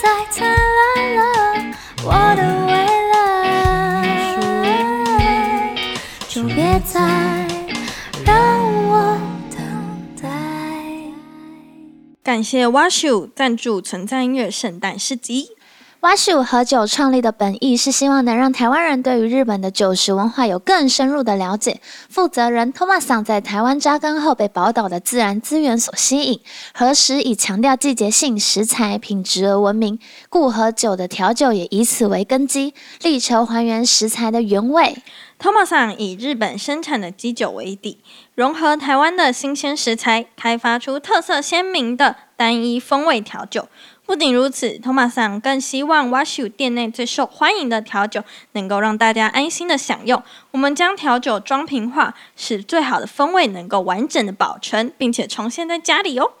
再灿烂了，我的未来，就别再让我等待。感谢 Washu 赞助存在音乐圣诞市集。蛙秀和酒创立的本意是希望能让台湾人对于日本的酒食文化有更深入的了解。负责人 Thomas 在台湾扎根后被宝岛的自然资源所吸引，何时以强调季节性食材品质而闻名，故和酒的调酒也以此为根基，力求还原食材的原味。Thomas 以日本生产的基酒为底，融合台湾的新鲜食材，开发出特色鲜明的单一风味调酒。不仅如此，Thomas 更希望 Washu 店内最受欢迎的调酒能够让大家安心的享用。我们将调酒装瓶化，使最好的风味能够完整的保存，并且重现在家里哦。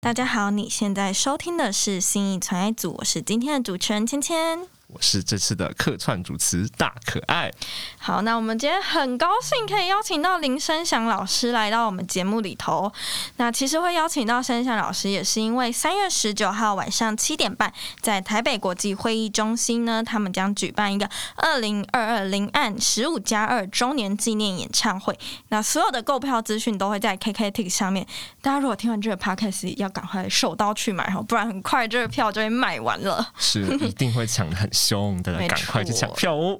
大家好，你现在收听的是新意存爱组，我是今天的主持人芊芊。我是这次的客串主持大可爱，好，那我们今天很高兴可以邀请到林声祥老师来到我们节目里头。那其实会邀请到声祥老师，也是因为三月十九号晚上七点半，在台北国际会议中心呢，他们将举办一个二零二二零案十五加二周年纪念演唱会。那所有的购票资讯都会在 KKTix 上面，大家如果听完这个 Podcast，要赶快手刀去买哦，不然很快这个票就会卖完了。是一定会抢的很凶，大家没赶快去抢票哦！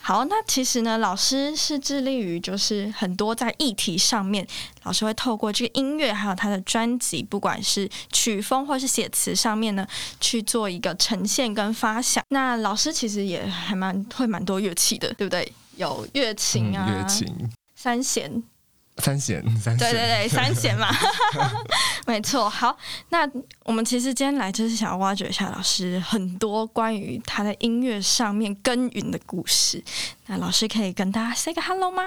好，那其实呢，老师是致力于就是很多在议题上面，老师会透过这个音乐，还有他的专辑，不管是曲风或是写词上面呢，去做一个呈现跟发想。那老师其实也还蛮会蛮多乐器的，对不对？有乐琴啊，嗯乐琴、三弦，三弦、三弦，对对对，三弦嘛，没错。好，那我们其实今天来就是想要挖掘一下老师很多关于他在音乐上面耕耘的故事。那老师可以跟大家 say 个 hello 吗？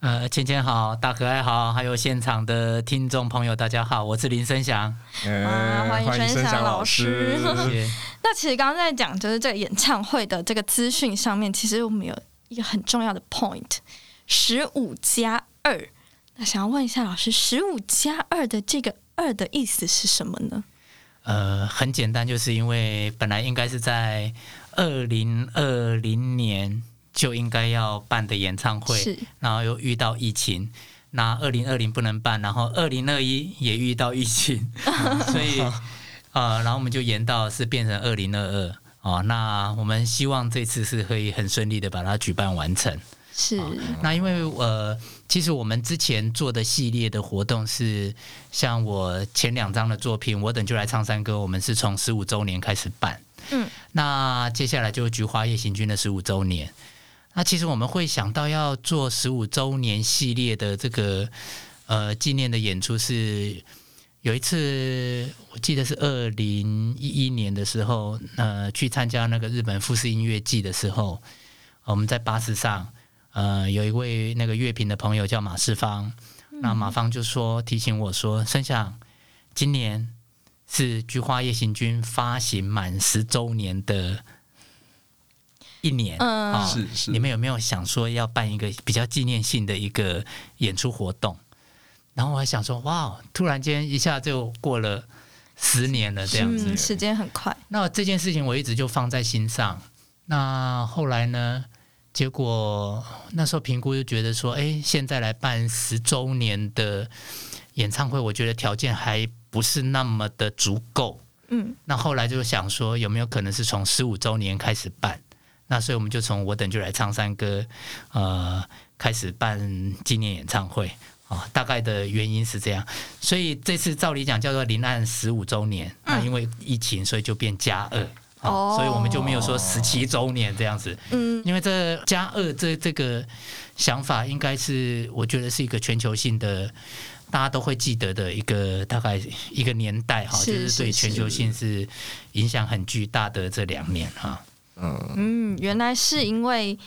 呃，芊芊好，大可爱好，还有现场的听众朋友，大家好，我是林生祥。呃哇欢迎欢迎声响声响老老师。那其实刚刚在讲就是这个演唱会的这个资讯上面，其实我们有一个很重要的 point，十五加二。那想要问一下老师，十五加二的这个二的意思是什么呢？呃，很简单，就是因为本来应该是在二零二零年就应该要办的演唱会，是然后又遇到疫情，那二零二零不能办，然后二零二一也遇到疫情，所以 呃，然后我们就延到是变成二零二二哦。那我们希望这次是可以很顺利的把它举办完成。是，那因为呃，其实我们之前做的系列的活动是，像我前两张的作品《我等就来唱山歌》，我们是从十五周年开始办。嗯，那接下来就是《菊花夜行军》的十五周年。那其实我们会想到要做十五周年系列的这个呃纪念的演出是。有一次，我记得是二零一一年的时候，呃，去参加那个日本富士音乐季的时候，我们在巴士上，呃，有一位那个乐评的朋友叫马世芳，那马芳就说提醒我说，盛想今年是《菊花夜行军》发行满十周年的一年，嗯啊是是你们有没有想说要办一个比较纪念性的一个演出活动？然后我还想说，哇，突然间一下就过了十年了，这样子。嗯，时间很快，那这件事情我一直就放在心上。那后来呢？结果那时候评估就觉得说，哎，现在来办十周年的演唱会，我觉得条件还不是那么的足够。嗯，那后来就想说，有没有可能是从十五周年开始办？那所以我们就从我等就来唱山歌，呃，开始办纪念演唱会啊。大概的原因是这样，所以这次照理讲叫做临岸十五周年，那因为疫情，所以就变加二。哦哦，所以我们就没有说十七周年这样子，嗯，因为这加二这这个想法，应该是我觉得是一个全球性的，大家都会记得的一个大概一个年代哈，就是对全球性是影响很巨大的这两年哈。嗯，嗯，原来是因为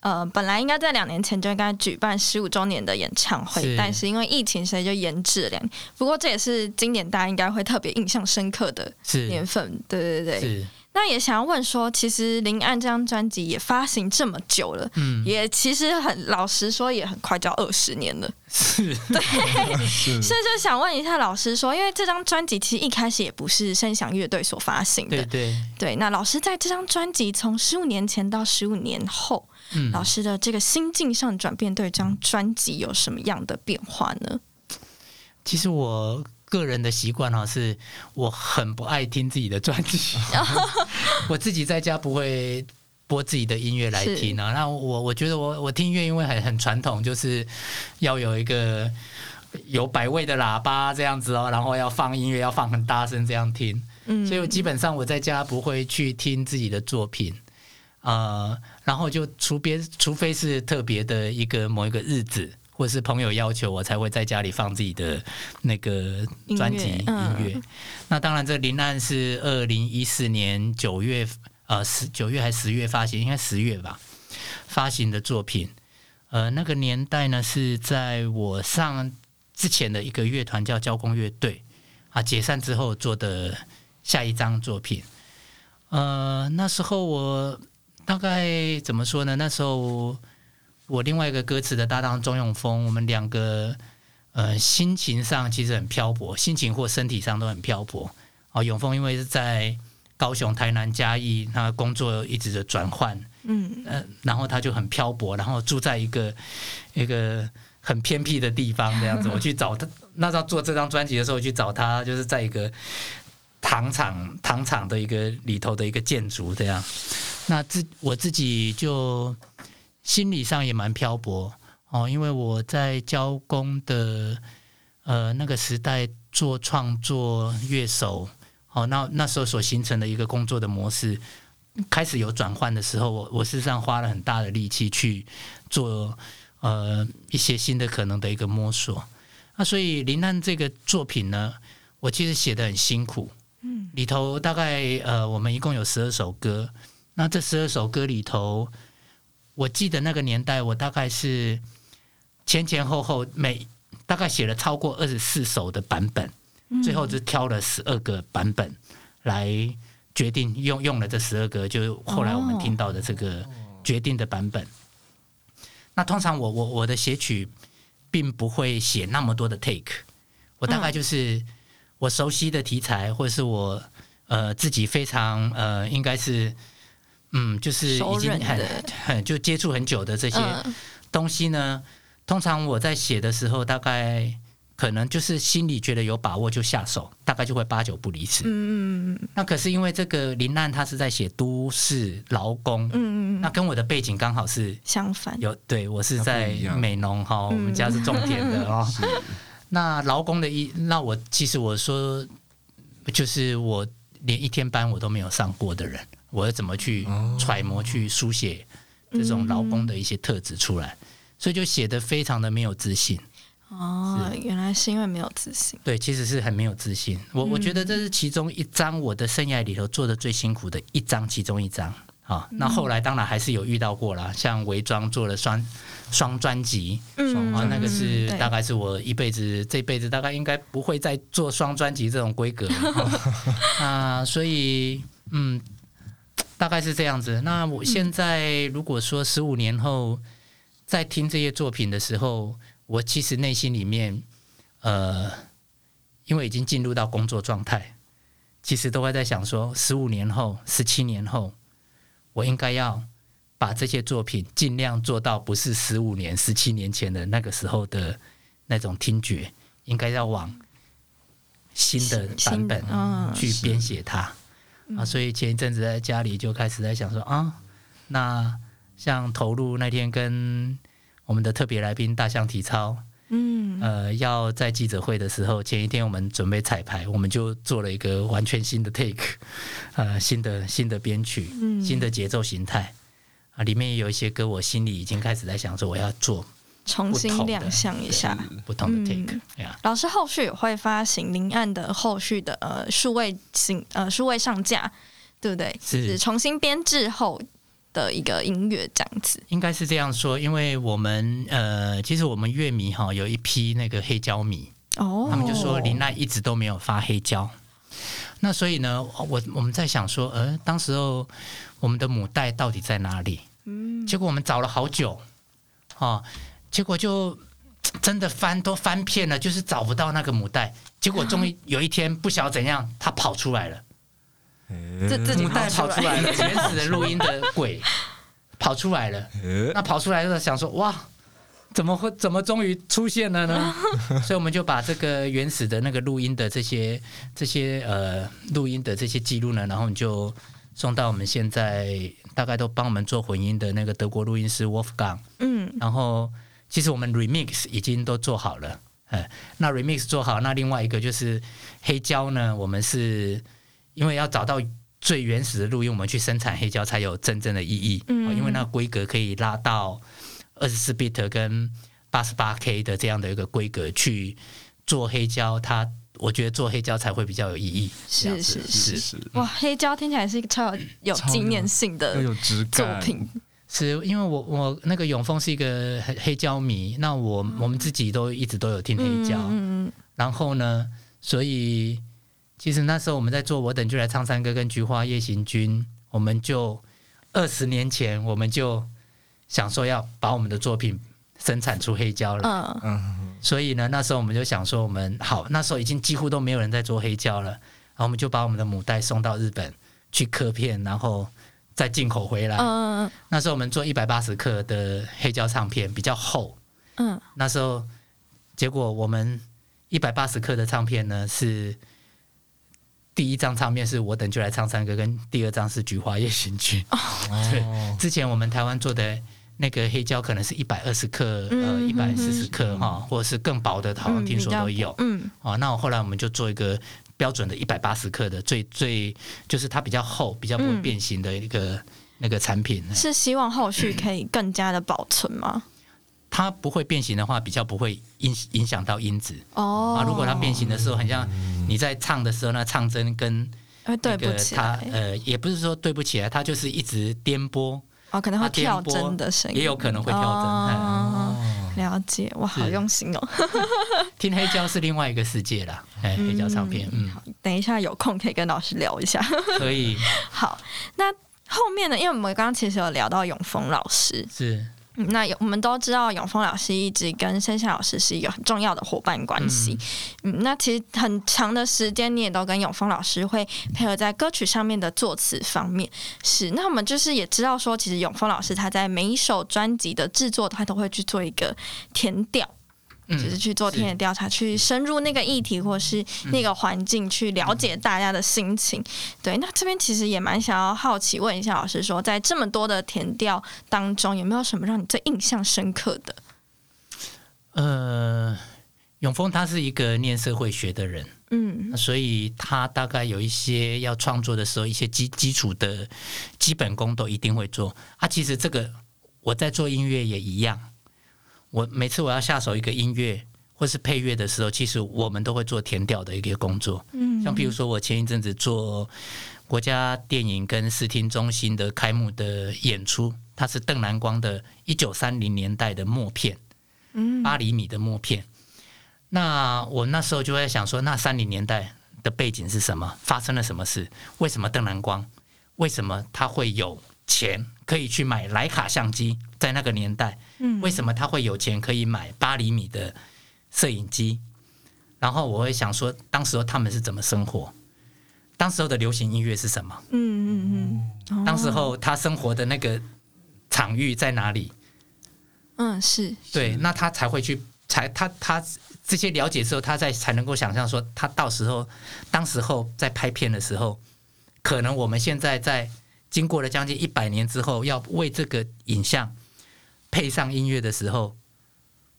呃，本来应该在两年前就应该举办十五周年的演唱会，是但是因为疫情，所以就延至了两年。不过这也是今年大家应该会特别印象深刻的是年份。对对对。是，那也想要问说，其实林安这张专辑也发行这么久了，嗯，也其实很老实说，也很快就要二十年了。是，对 所以就想问一下老师说，因为这张专辑其实一开始也不是声响乐队所发行的，对对，对。那老师在这张专辑从十五年前到十五年后，嗯，老师的这个心境上转变，对这张专辑有什么样的变化呢？其实我个人的习惯哈，是我很不爱听自己的专辑，我自己在家不会播自己的音乐来听啊。那我我觉得我我听音乐因为很很传统，就是要有一个有百位的喇叭这样子哦，然后要放音乐要放很大声这样听，嗯，所以我基本上我在家不会去听自己的作品。呃，然后就除别除非是特别的一个某一个日子，或是朋友要求，我才会在家里放自己的那个专辑音音乐那当然，这《林案》是二零一四年九月，呃，十九月还是十月发行？应该十月吧，发行的作品。呃，那个年代呢，是在我上之前的一个乐团叫交工乐队啊，解散之后做的下一张作品。呃，那时候我大概怎么说呢？那时候我另外一个歌词的搭档钟永峰，我们两个呃心情上其实很漂泊，心情或身体上都很漂泊。哦，永峰因为是在高雄、台南、嘉义，他工作一直的转换，嗯呃，然后他就很漂泊，然后住在一个一个很偏僻的地方这样子。我去找他，那时候做这张专辑的时候去找他，就是在一个糖厂糖厂的一个里头的一个建筑这样。那自我自己就心理上也蛮漂泊哦，因为我在交工的呃那个时代做创作乐手。哦，那那时候所形成的一个工作的模式，开始有转换的时候，我我事实上花了很大的力气去做呃一些新的可能的一个摸索。那所以《林丹》这个作品呢，我其实写的很辛苦，嗯，里头大概呃我们一共有十二首歌，那这十二首歌里头，我记得那个年代我大概是前前后后每大概写了超过二十四首的版本。最后只挑了十二个版本来决定用用了这十二个，就是后来我们听到的这个决定的版本。那通常我我我的写曲并不会写那么多的 take，我大概就是我熟悉的题材，或者是我呃自己非常呃应该是嗯就是已经很 很就接触很久的这些嗯。东西呢，通常我在写的时候大概。可能就是心里觉得有把握就下手，大概就会八九不离十。嗯嗯那可是因为这个林难他是在写都市劳工，嗯嗯那跟我的背景刚好是相反，有，对我是在美农哈，我们家是种田的 哦。那劳工的一，那我其实我说，就是我连一天班我都没有上过的人，我要怎么去揣摩、去书写这种劳工的一些特质出来？所以就写的非常的没有自信。哦，原来是因为没有自信。对，其实是很没有自信。我我觉得这是其中一张我的生涯里头做的最辛苦的一张，其中一张啊。那后来当然还是有遇到过啦，像伪装做了双双专辑嗯啊，那个是大概是我一辈子这辈子大概应该不会再做双专辑这种规格了 啊。所以嗯，大概是这样子。那我现在如果说十五年后在听这些作品的时候，我其实内心里面，呃，因为已经进入到工作状态，其实都会在想说，十五年后、十七年后，我应该要把这些作品尽量做到不是十五年、十七年前的那个时候的那种听觉，应该要往新的版本嗯。去编写它、啊。所以前一阵子在家里就开始在想说啊，那像投入那天跟我们的特别来宾大象体操，嗯呃，要在记者会的时候，前一天我们准备彩排，我们就做了一个完全新的 take，呃，新的新的编曲，嗯新的节奏形态啊，里面也有一些歌，我心里已经开始在想说，我要做重新亮相一下。不同的嗯 take，老师后续也会发行林案的后续的呃数位型呃数位上架，对不对？是重新编制后的一个音乐这样子。应该是这样说，因为我们呃，其实我们乐迷哈有一批那个黑胶迷，哦他们就说林奈一直都没有发黑胶。那所以呢，我我们在想说，呃，当时候我们的母带到底在哪里？嗯，结果我们找了好久，哦，结果就真的翻都翻遍了，就是找不到那个母带。结果终于有一天，不晓得怎样，它跑出来了。这自己母带跑跑出来了，原始的录音的鬼跑出来了。那跑出来的时候想说，哇，怎么会怎么终于出现了呢？所以我们就把这个原始的那个录音的这些这些呃录音的这些记录呢，然后就送到我们现在大概都帮我们做混音的那个德国录音师 Wolfgang。嗯然后其实我们 remix 已经都做好了，哎，那 remix 做好，那另外一个就是黑胶呢，我们是因为要找到最原始的录音，我们去生产黑胶才有真正的意义，嗯。哦因为那个规格可以拉到二十四 bit 跟八十八 K 的这样的一个规格去做黑胶，它我觉得做黑胶才会比较有意义，是是是。是，哇，黑胶听起来是一个超有纪念性要的有质作感，品。是因为我我那个永丰是一个黑黑胶迷，那我我们自己都一直都有听黑胶，然后呢，所以其实那时候我们在做《我等就来唱山歌》跟《菊花夜行军》，我们就二十年前我们就想说要把我们的作品生产出黑胶了，嗯。嗯，所以呢，那时候我们就想说，我们好，那时候已经几乎都没有人在做黑胶了，然后我们就把我们的母带送到日本去刻片，然后再进口回来。嗯那时候我们做一百八十克的黑胶唱片，比较厚。嗯那时候结果我们一百八十克的唱片呢是第一张唱片是我等就来唱山歌，跟第二张是菊花夜行军。对，之前我们台湾做的那个黑胶可能是一百二十克，呃，嗯一百四十克哈，或者是更薄的，好像听说都有。嗯哦，那我后来我们就做一个标准的一百八十克的，最最就是它比较厚、比较不会嗯变形的一个、那个产品。是希望后续可以更加的保存吗？它不会变形的话，比较不会影影响到音质哦啊。如果它变形的时候，很像你在唱的时候，那唱针跟会对那个它不起它呃，也不是说对不起来，它就是一直颠簸，哦，可能会跳簸针的声音，也有可能会跳针。了解，哇，好用心哦。听黑胶是另外一个世界啦，哎，黑胶唱片，嗯，等一下有空可以跟老师聊一下。可以好，那后面呢？因为我们刚刚其实有聊到永峰老师，是嗯那有我们都知道永峰老师一直跟盛夏老师是一个很重要的伙伴关系。嗯那其实很长的时间你也都跟永峰老师会配合在歌曲上面的作词方面。是，那我们就是也知道说，其实永峰老师他在每一首专辑的制作，他都会去做一个填调。嗯就是去做是田野调查，去深入那个议题或是那个环境，去了解大家的心情。对，那这边其实也蛮想要好奇问一下老师说，在这么多的填调当中，有没有什么让你最印象深刻的？呃，永丰他是一个念社会学的人，嗯所以他大概有一些要创作的时候，一些基基础的基本功都一定会做。啊，其实这个我在做音乐也一样，我每次我要下手一个音乐或是配乐的时候，其实我们都会做填调的一个工作。嗯像比如说，我前一阵子做国家电影跟视听中心的开幕的演出，它是邓南光的一九三零年代的默片。嗯八厘米的默片。那我那时候就在想说，那三零年代的背景是什么？发生了什么事？为什么邓南光？为什么他会有钱可以去买徕卡相机？在那个年代，嗯为什么他会有钱可以买八厘米的摄影机？然后我会想说，当时候他们是怎么生活？当时候的流行音乐是什么？嗯嗯嗯，当时候他生活的那个场域在哪里？嗯是对，那他才会去，才他他这些了解之后，他在才能够想象说，他到时候当时候在拍片的时候，可能我们现在在经过了将近一百年之后，要为这个影像配上音乐的时候，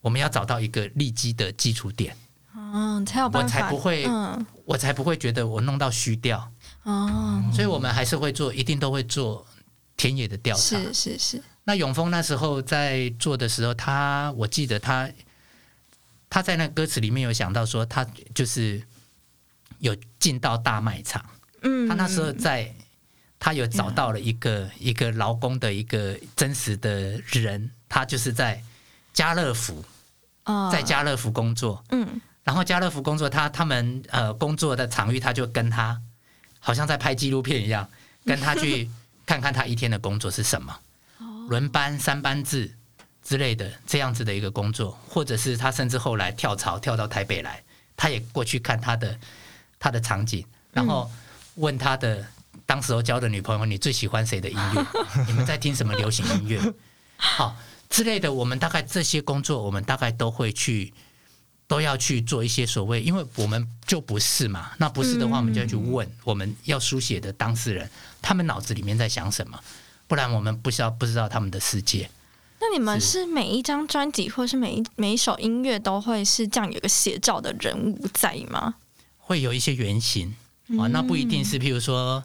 我们要找到一个立基的基础点，嗯才有办我，才不会嗯。我才不会觉得我弄到虚掉，哦。所以我们还是会做，一定都会做田野的调查。是是是。那永丰那时候在做的时候，他我记得他他在那歌词里面有想到说，他就是有进到大卖场。嗯。他那时候在他有找到了一个一个劳工的一个真实的人，他就是在家乐福，哦。在家乐福工作，嗯。然后家乐福工作，他他们呃工作的场域，他就跟他好像在拍纪录片一样，跟他去看看他一天的工作是什么，轮班、三班制之类的这样子的一个工作，或者是他甚至后来跳槽跳到台北来，他也过去看他的他的场景，然后问他的当时候交的女朋友，你最喜欢谁的音乐？你们在听什么流行音乐？好之类的，我们大概这些工作，我们大概都会去。都要去做一些所谓，因为我们就不是嘛，那不是的话，我们就要去问我们要书写的当事人，他们脑子里面在想什么，不然我们不知道不知道他们的世界。那你们是是每一张专辑或是每一每一首音乐都会是这样有一个写照的人物在吗？会有一些原型啊，那不一定是，譬如说，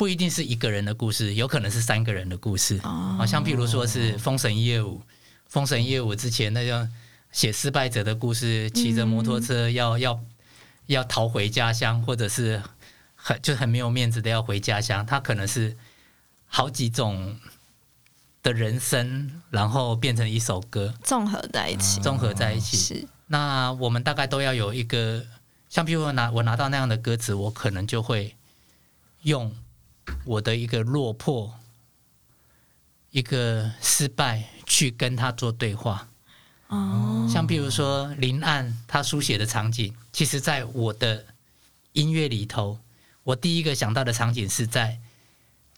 不一定是一个人的故事，有可能是三个人的故事。好像譬如说是《封神业务》，《封神业务》之前那样写失败者的故事，骑着摩托车要要要逃回家乡，或者是很就很没有面子的要回家乡，他可能是好几种的人生，然后变成一首歌，综合在一起，综合在一起。是。那我们大概都要有一个，像比如我拿我拿到那样的歌词，我可能就会用我的一个落魄、一个失败去跟他做对话。哦，像比如说林岸他书写的场景，其实在我的音乐里头，我第一个想到的场景是在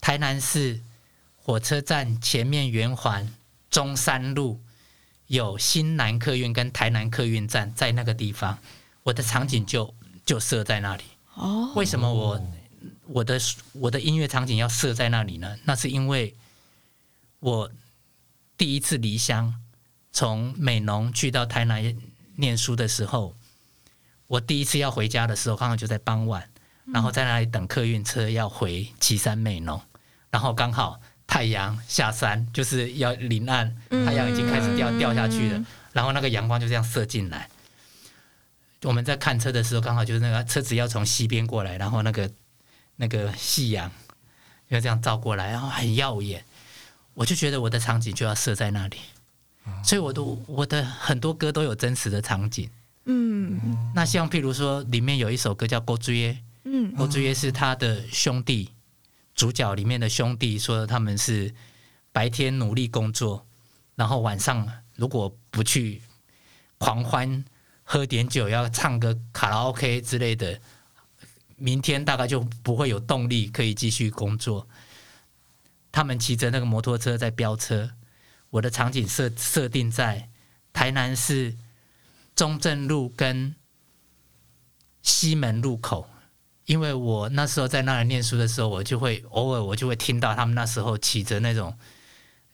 台南市火车站前面圆环中山路有新南客运跟台南客运站，在那个地方，我的场景就就设在那里。哦，为什么我我的我的音乐场景要设在那里呢？那是因为我第一次离乡，从美浓去到台南念书的时候，我第一次要回家的时候，刚好就在傍晚，然后在那里等客运车要回岐山美浓，然后刚好太阳下山，就是要临岸，太阳已经开始掉掉下去了，然后那个阳光就这样射进来。我们在看车的时候，刚好就是那个车子要从西边过来，然后那个那个夕阳要这样照过来，然后很耀眼。我就觉得我的场景就要设在那里，所以我都我的很多歌都有真实的场景。嗯那像譬如说，里面有一首歌叫《郭追耶》，嗯郭追耶是他的兄弟，主角里面的兄弟说他们是白天努力工作，然后晚上如果不去狂欢、喝点酒、要唱个卡拉 OK 之类的，明天大概就不会有动力可以继续工作。他们骑着那个摩托车在飙车，我的场景设设定在台南市中正路跟西门路口，因为我那时候在那里念书的时候，我就会偶尔我就会听到他们那时候骑着那种，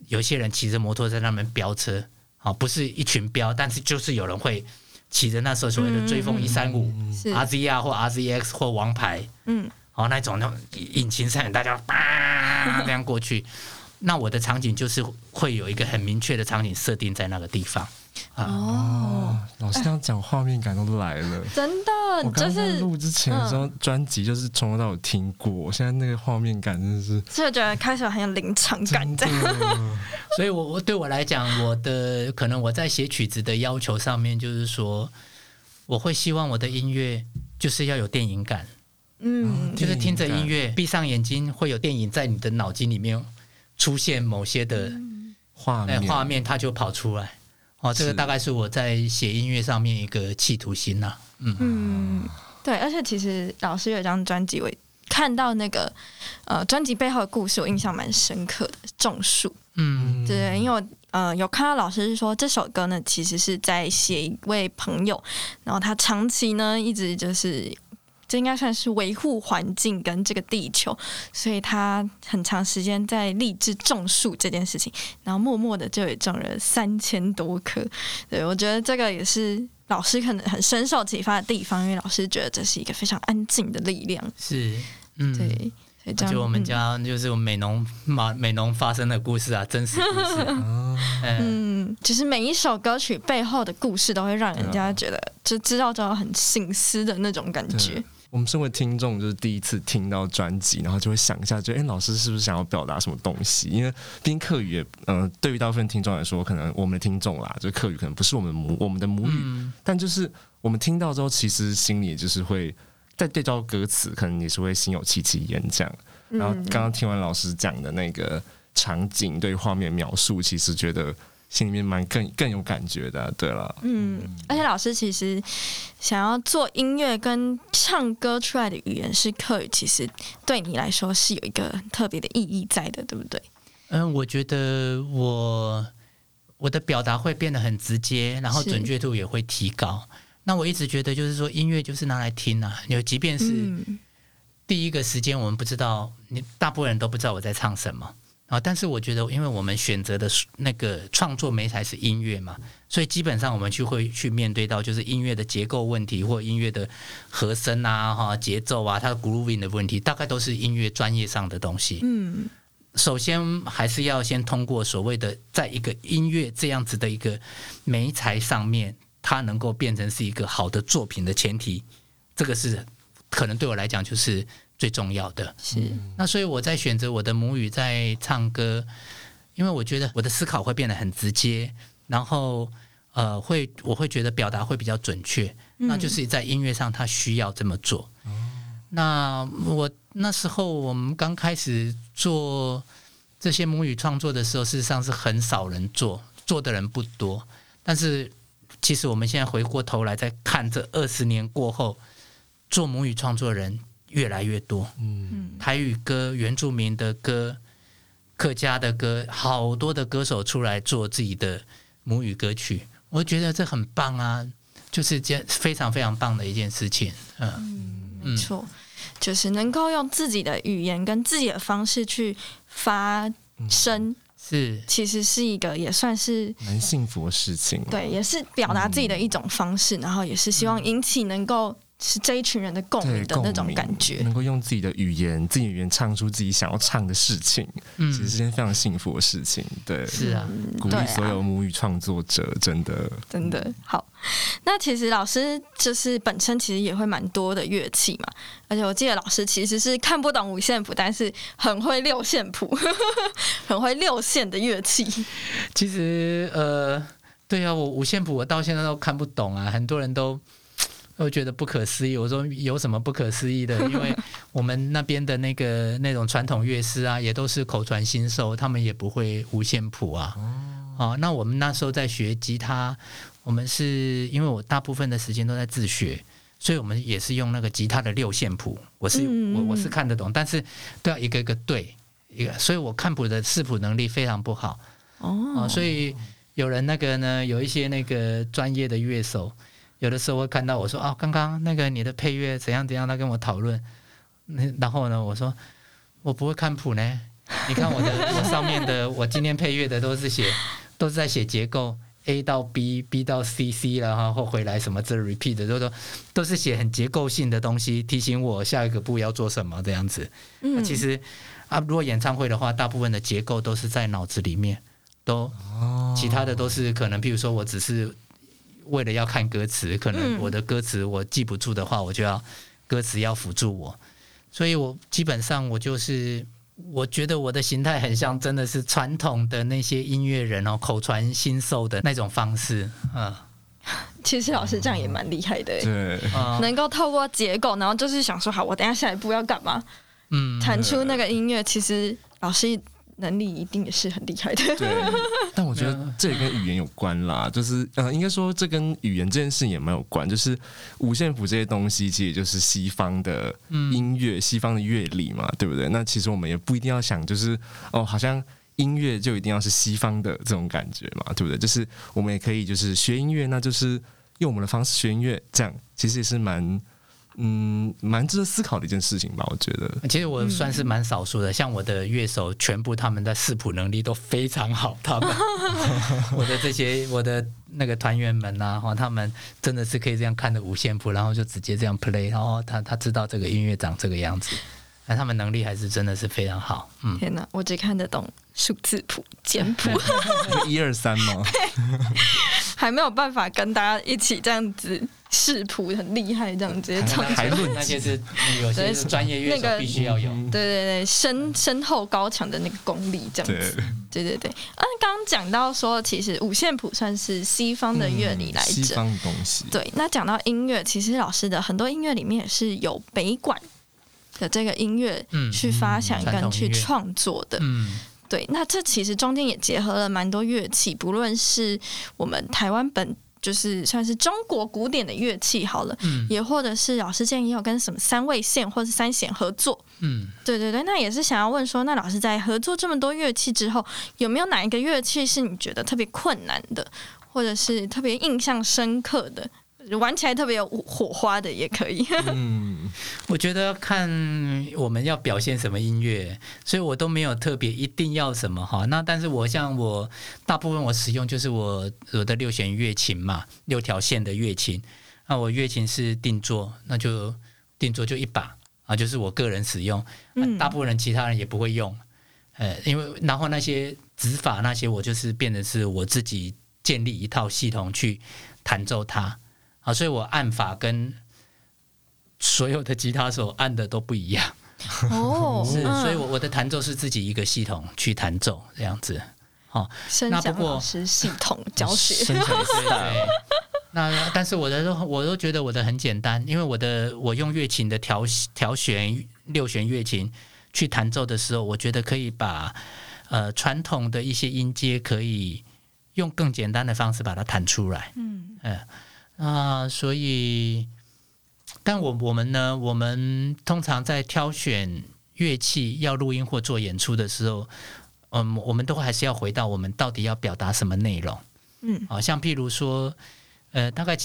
有些人骑着摩托在那边飙车，啊，不是一群飙，但是就是有人会骑着那时候所谓的追风一三五、RZR 或 RZX 或王牌，嗯哦，那种那种引擎声，大家叭 这样过去。那我的场景就是会有一个很明确的场景设定在那个地方。哦，老师这样讲，画面感都来了。真的就是录之前的时候，专辑就是从头到尾听过，我现在那个画面感真的是就觉得开始很有临场感真这样。所以我，我对我来讲，我的可能我在写曲子的要求上面，就是说，我会希望我的音乐就是要有电影感，嗯就是听着音乐，闭上眼睛，会有电影在你的脑筋里面出现某些的哎画面画面，它就跑出来。哦，这个大概是我在写音乐上面一个企图心呐、嗯，嗯，对，而且其实老师有一张专辑，我看到那个呃专辑背后的故事，我印象蛮深刻的，《种树》。嗯对，因为我呃有看到老师是说这首歌呢，其实是在写一位朋友，然后他长期呢一直就是。这应该算是维护环境跟这个地球，所以他很长时间在立志种树这件事情，然后默默的就也种了三千多棵。对我觉得这个也是老师可能很深受启发的地方，因为老师觉得这是一个非常安静的力量。是，嗯，对，所以这样就我们嗯家就是我们美农马美农发生的故事啊，真实故事，嗯，嗯，其实每一首歌曲背后的故事都会让人家觉得就知道之后很醒思的那种感觉。我们身为听众，就是第一次听到专辑，然后就会想一下，就哎，老师是不是想要表达什么东西？因为毕竟课语也，嗯，对于大部分听众来说，可能我们的听众啦，就课语可能不是我们母我们的母语，但就是我们听到之后，其实心里就是会在对照歌词，可能也是会心有戚戚焉这样。然后刚刚听完老师讲的那个场景对画面描述，其实觉得。心里面蛮更更有感觉的，对了，嗯，而且老师其实想要做音乐跟唱歌出来的语言是客语，其实对你来说是有一个特别的意义在的，对不对？嗯，我觉得我我的表达会变得很直接，然后准确度也会提高。那我一直觉得就是说，音乐就是拿来听啊，有即便是第一个时间，我们不知道，你大部分人都不知道我在唱什么。啊！但是我觉得，因为我们选择的那个创作媒材是音乐嘛，所以基本上我们去会去面对到就是音乐的结构问题，或音乐的和声啊、哈节奏啊、它的 grooving 的问题，大概都是音乐专业上的东西。嗯，首先还是要先通过所谓的，在一个音乐这样子的一个媒材上面，它能够变成是一个好的作品的前提，这个是可能对我来讲就是。最重要的是，那所以我在选择我的母语在唱歌，因为我觉得我的思考会变得很直接，然后呃，会我会觉得表达会比较准确，那就是在音乐上他需要这么做。那我那时候我们刚开始做这些母语创作的时候，事实上是很少人做，做的人不多。但是其实我们现在回过头来再看这二十年过后，做母语创作人。越来越多，嗯，台语歌、原住民的歌、客家的歌，好多的歌手出来做自己的母语歌曲，我觉得这很棒啊，就是件非常非常棒的一件事情，嗯，没错，就是能够用自己的语言跟自己的方式去发声，是，其实是一个也算是蛮幸福的事情，对，也是表达自己的一种方式，然后也是希望引起能够。是这一群人的共鸣的那种感觉，能够用自己的语言、自己语言唱出自己想要唱的事情，嗯，其实是件非常幸福的事情。对，是啊，鼓励所有母语创作者，真的，真的好。那其实老师就是本身其实也会蛮多的乐器嘛，而且我记得老师其实是看不懂五线谱，但是很会六线谱，很会六线的乐器。其实呃，对啊，我五线谱我到现在都看不懂啊，很多人都。我觉得不可思议。我说有什么不可思议的？因为我们那边的那个那种传统乐师啊，也都是口传心授，他们也不会五线谱啊。哦，那我们那时候在学吉他，我们是因为我大部分的时间都在自学，所以我们也是用那个吉他的六线谱。我是我我是看得懂，但是都要一个一个对一个，所以我看谱的视谱能力非常不好。哦，所以有人那个呢，有一些那个专业的乐手。有的时候会看到我说啊，刚刚那个你的配乐怎样怎样，他跟我讨论。那然后呢，我说我不会看谱呢。你看我的 我上面的，我今天配乐的都是写都是在写结构，A 到 B，B 到 C，C 然后回来什么这 repeat 的，都都都是写很结构性的东西，提醒我下一个步要做什么这样子。嗯，其实啊，如果演唱会的话，大部分的结构都是在脑子里面，都其他的都是可能，譬如说我只是。为了要看歌词，可能我的歌词我记不住的话，我就要歌词要辅助我，所以我基本上我就是我觉得我的形态很像真的是传统的那些音乐人哦，口传心授的那种方式嗯。其实老师这样也蛮厉害的，对，能够透过结构，然后就是想说好，我等下下一步要干嘛，嗯，弹出那个音乐。其实老师。能力一定也是很厉害的。对，但我觉得这也跟语言有关啦，就是呃，应该说这跟语言这件事也蛮有关。就是五线谱这些东西，其实也就是西方的音乐、西方的乐理嘛，对不对？那其实我们也不一定要想，就是哦，好像音乐就一定要是西方的这种感觉嘛，对不对？就是我们也可以就是学音乐，那就是用我们的方式学音乐，这样其实也是蛮。嗯，蛮值得思考的一件事情吧，我觉得。其实我算是蛮少数的，像我的乐手，全部他们的视谱能力都非常好。他们，我的这些我的那个团员们呐，哈，他们真的是可以这样看着五线谱，然后就直接这样 play，然后他他知道这个音乐长这个样子，那他们能力还是真的是非常好。嗯，天哪，我只看得懂数字谱、简谱，一二三吗？还没有办法跟大家一起这样子。视谱很厉害，这样直接唱出来。还论那些是有些是专业乐那个手必须要有。嗯对对对，深深厚高强的那个功力，这样子。对对对，啊，刚刚讲到说，其实五线谱算是西方的乐理来着。嗯西方的东西，对，那讲到音乐，其实老师的很多音乐里面也是有北管的这个音乐嗯去发想跟去创作的。嗯，对，那这其实中间也结合了蛮多乐器，不论是我们台湾本就是算是中国古典的乐器好了，嗯。也或者是老师之前也有跟什么三味线或是三弦合作。嗯，对对对，那也是想要问说，那老师在合作这么多乐器之后，有没有哪一个乐器是你觉得特别困难的，或者是特别印象深刻的，玩起来特别有火花的也可以？嗯，我觉得看我们要表现什么音乐，所以我都没有特别一定要什么哈。那但是我像我大部分我使用就是我我的六弦乐琴嘛，六条线的乐琴。那我乐琴是定做，那就定做就一把啊，就是我个人使用。嗯大部分人其他人也不会用，呃，因为然后那些指法那些我就是变得是我自己建立一套系统去弹奏它啊，所以我按法跟所有的吉他手按的都不一样，哦是，嗯所以我我的弹奏是自己一个系统去弹奏这样子。声响那不过老师系统教学，对。那但是我的都我都觉得我的很简单，因为我的我用乐琴的调调弦六弦乐琴去弹奏的时候，我觉得可以把呃传统的一些音阶可以用更简单的方式把它弹出来。嗯嗯啊、所以，但我我们呢，我们通常在挑选乐器要录音或做演出的时候，嗯，我们都还是要回到我们到底要表达什么内容。嗯啊，像譬如说，呃，大概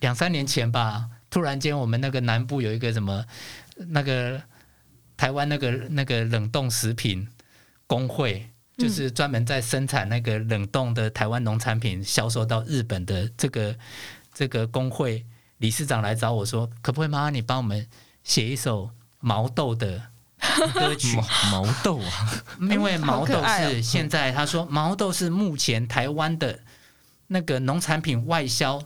两三年前吧，突然间我们那个南部有一个什么那个台湾那个那个冷冻食品工会，就是专门在生产那个冷冻的台湾农产品销售到日本的这个这个工会理事长来找我说，可不可以麻烦你帮我们写一首毛豆的歌曲？毛毛豆啊，因为毛豆是现在他说毛豆是目前台湾的那个农产品外销，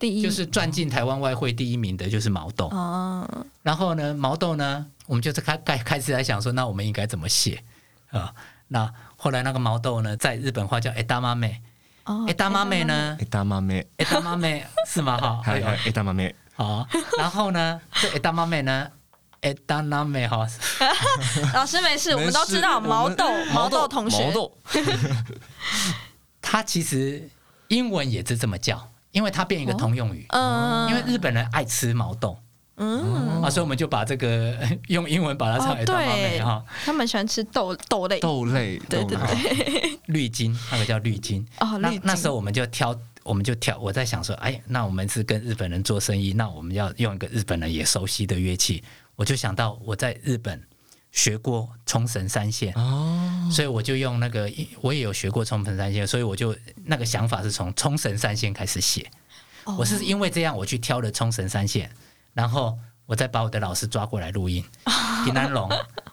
第一就是赚进台湾外汇第一名的就是毛豆。哦，然后呢，毛豆呢，我们就是开开开始在想说，那我们应该怎么写啊？那后来那个毛豆呢，在日本话叫哎大妈妹哦 ”，eda 妈妹呢？哎大妈妹，，eda 妈妹是吗？哈，还有哎。大妈妹，好，然后呢，这 eda 妈妹呢，eda 妈妹哈，老师没事，我们都知道毛豆毛豆同学。毛，豆，他其实英文也是这么叫，因为它变一个通用语。嗯，因为日本人爱吃毛豆嗯，啊，所以我们就把这个 用英文把它唱哦给大妈哈，他们喜欢吃豆豆类，豆类，对对豆类，绿金那个叫绿金。哦，那那时候我们就挑，我们就挑，我在想说，哎，那我们是跟日本人做生意，那我们要用一个日本人也熟悉的乐器，我就想到我在日本学过冲绳三线。哦，所以我就用那个，我也有学过冲绳三线，所以我就那个想法是从冲绳三线开始写。哦。我是因为这样，我去挑了冲绳三线，然后我再把我的老师抓过来录音。平安龙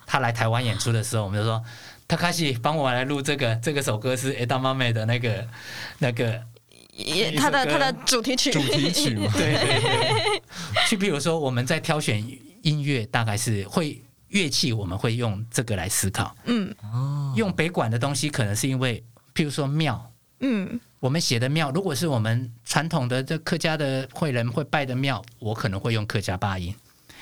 他来台湾演出的时候，我们就说，他开始帮我来录这个，这个首歌是妈妹的那个那个也他的他的主题曲，主题曲嘛，对 对对，去比如说我们在挑选音乐，大概是会乐器，我们会用这个来思考。嗯。用北管的东西，可能是因为譬如说庙，嗯我们写的庙，如果是我们传统的这客家的会人会拜的庙，我可能会用客家八音。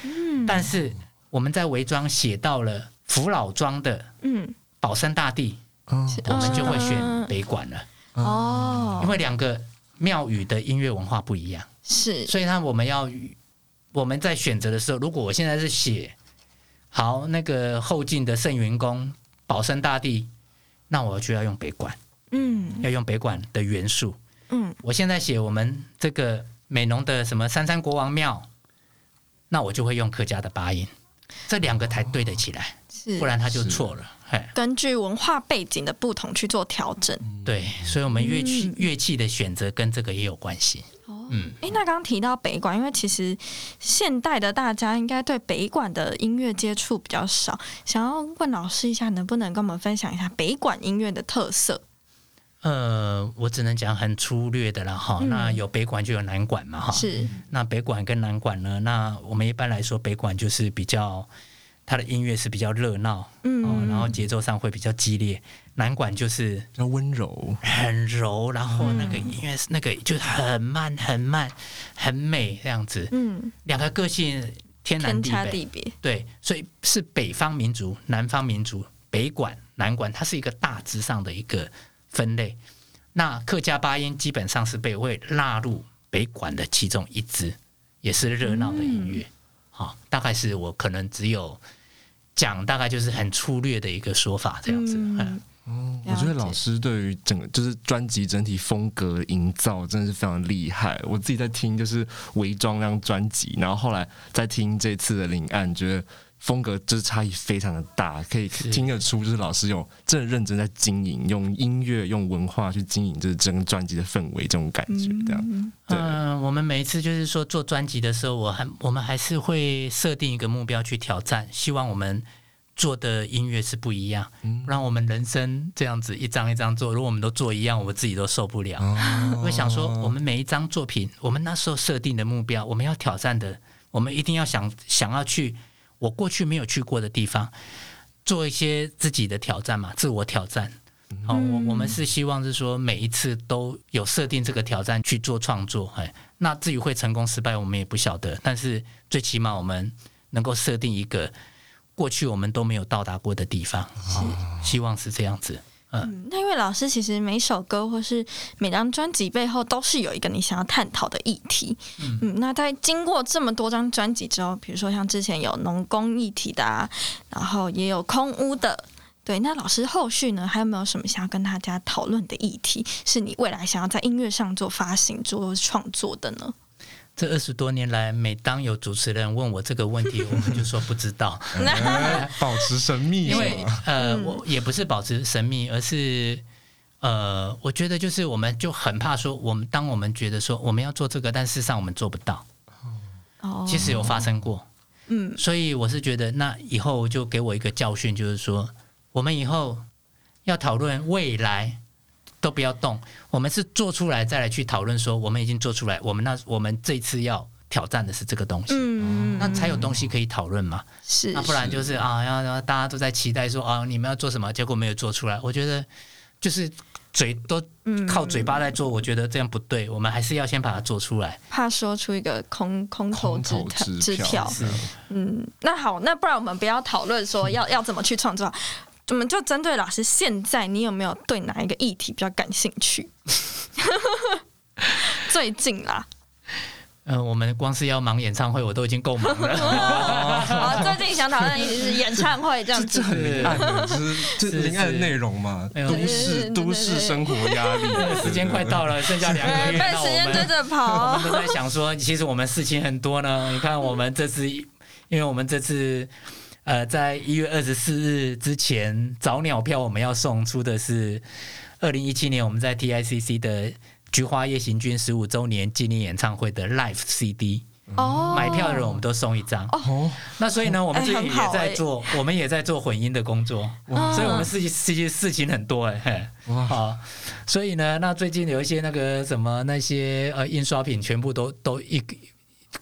嗯，但是我们在韦庄写到了福老庄的嗯。保生大帝，哦。我们就会选嗯北管了，哦。因，为两个庙宇的音乐文化不一样，是。所以呢，我们要我们在选择的时候，如果我现在是写好那个后晋的圣云宫保生大帝，那我就要用北管，嗯要用北管的元素。嗯我现在写我们这个美浓的什么三山国王庙，那我就会用客家的八音，这两个才对得起来，是，不然它就错了。嘿，根据文化背景的不同去做调整。对，所以我们乐器、嗯乐器的选择跟这个也有关系。哦，嗯，哎，那刚刚提到北管，因为其实现代的大家应该对北管的音乐接触比较少，想要问老师一下，能不能跟我们分享一下北管音乐的特色？呃，我只能讲很粗略的了哈。嗯那有北管就有南管嘛哈。是那北管跟南管呢？那我们一般来说，北管就是比较它的音乐是比较热闹，嗯哦，然后节奏上会比较激烈。南管就是比较温柔，很柔，然后那个嗯音乐是那个就很慢很慢很美这样子。嗯，两个个性天南地北，差地别，对，所以是北方民族、南方民族，北管、南管，它是一个大致上的一个分类。那客家八音基本上是被会纳入北管的其中一支，也是热闹的音乐。好、大概是我可能只有讲，大概就是很粗略的一个说法这样子。嗯嗯哦，我觉得老师对于整个就是专辑整体风格营造真的是非常厉害。我自己在听就是《伪装》那张专辑，然后后来在听这次的《领案》，觉得风格就是差异非常的大，可以听得出就是老师有真的认真在经营，用音乐用文化去经营这整个专辑的氛围，这种感觉这样。嗯。我们每一次就是说做专辑的时候，我还我们还是会设定一个目标去挑战，希望我们做的音乐是不一样，嗯。让我们人生这样子一张一张做，如果我们都做一样，我们自己都受不了。哦。我想说，我们每一张作品，我们那时候设定的目标，我们要挑战的，我们一定要想想要去我过去没有去过的地方，做一些自己的挑战嘛，自我挑战。好、我我们是希望是说每一次都有设定这个挑战去做创作，哎，那至于会成功失败，我们也不晓得，但是最起码我们能够设定一个过去我们都没有到达过的地方，哦、希望是这样子。嗯，那因为老师其实每首歌或是每张专辑背后都是有一个你想要探讨的议题。嗯那在经过这么多张专辑之后，比如说像之前有农工议题的啊，然后也有空屋的。对，那老师后续呢，还有没有什么想要跟大家讨论的议题，是你未来想要在音乐上做发行、做创作的呢？这二十多年来，每当有主持人问我这个问题，我们就说不知道，哎保持神秘，因为呃，嗯我也不是保持神秘，而是呃，我觉得就是我们就很怕说，我们当我们觉得说我们要做这个，但事实上我们做不到，哦。其实有发生过，嗯。所以我是觉得，那以后就给我一个教训，就是说，我们以后要讨论未来。都不要动，我们是做出来再来去讨论说，我们已经做出来，我们那我们这次要挑战的是这个东西，嗯，那才有东西可以讨论嘛。是，那不然就是啊，要要大家都在期待说啊，你们要做什么，结果没有做出来。我觉得就是嘴都嗯靠嘴巴在做，我觉得这样不对。我们还是要先把它做出来。怕说出一个空空头支票，嗯，那好，那不然我们不要讨论说要要怎么去创作，我们就针对老师现在，你有没有对哪一个议题比较感兴趣？最近啦，呃，我们光是要忙演唱会，我都已经够忙了。好，最近想讨论的是演唱会这样子这这。很灵案的，就是就是灵案的内容嘛，都市都市生活压力，时间快到了，剩下两个呃月，被时间追们着跑 我们都在想说，其实我们事情很多呢。你看，我们这次，因为我们这次。呃，在一月二十四日之前，早鸟票我们要送出的是二零一七年我们在 TICC 的菊花夜行军十五周年纪念演唱会的 Live CD，、哦，买票的人我们都送一张。哦，那所以呢，我们哎最近也在做，我们也在做混音的工作，所以我们事情事情事情很多哎、嘿。哇，好，所以呢，那最近有一些那个什么那些呃印刷品，全部都都一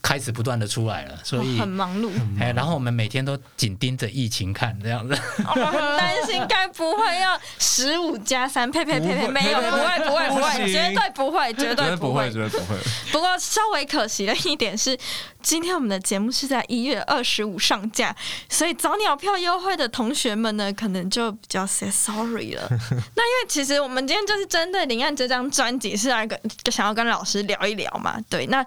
开始不断的出来了，所以很忙碌，哎，然后我们每天都紧盯着疫情看这样子。我很担心该不会要十五加三，呸呸呸呸，没有，不会不会不不会，绝对不会，绝绝对不会不会，。绝对不会，不过稍微可惜的一点是，今天我们的节目是在一月二十五上架，所以早鸟票优惠的同学们呢，可能就比较 say sorry 了。那因为其实我们今天就是针对林岸这张专辑是来跟想要跟老师聊一聊嘛，对，那。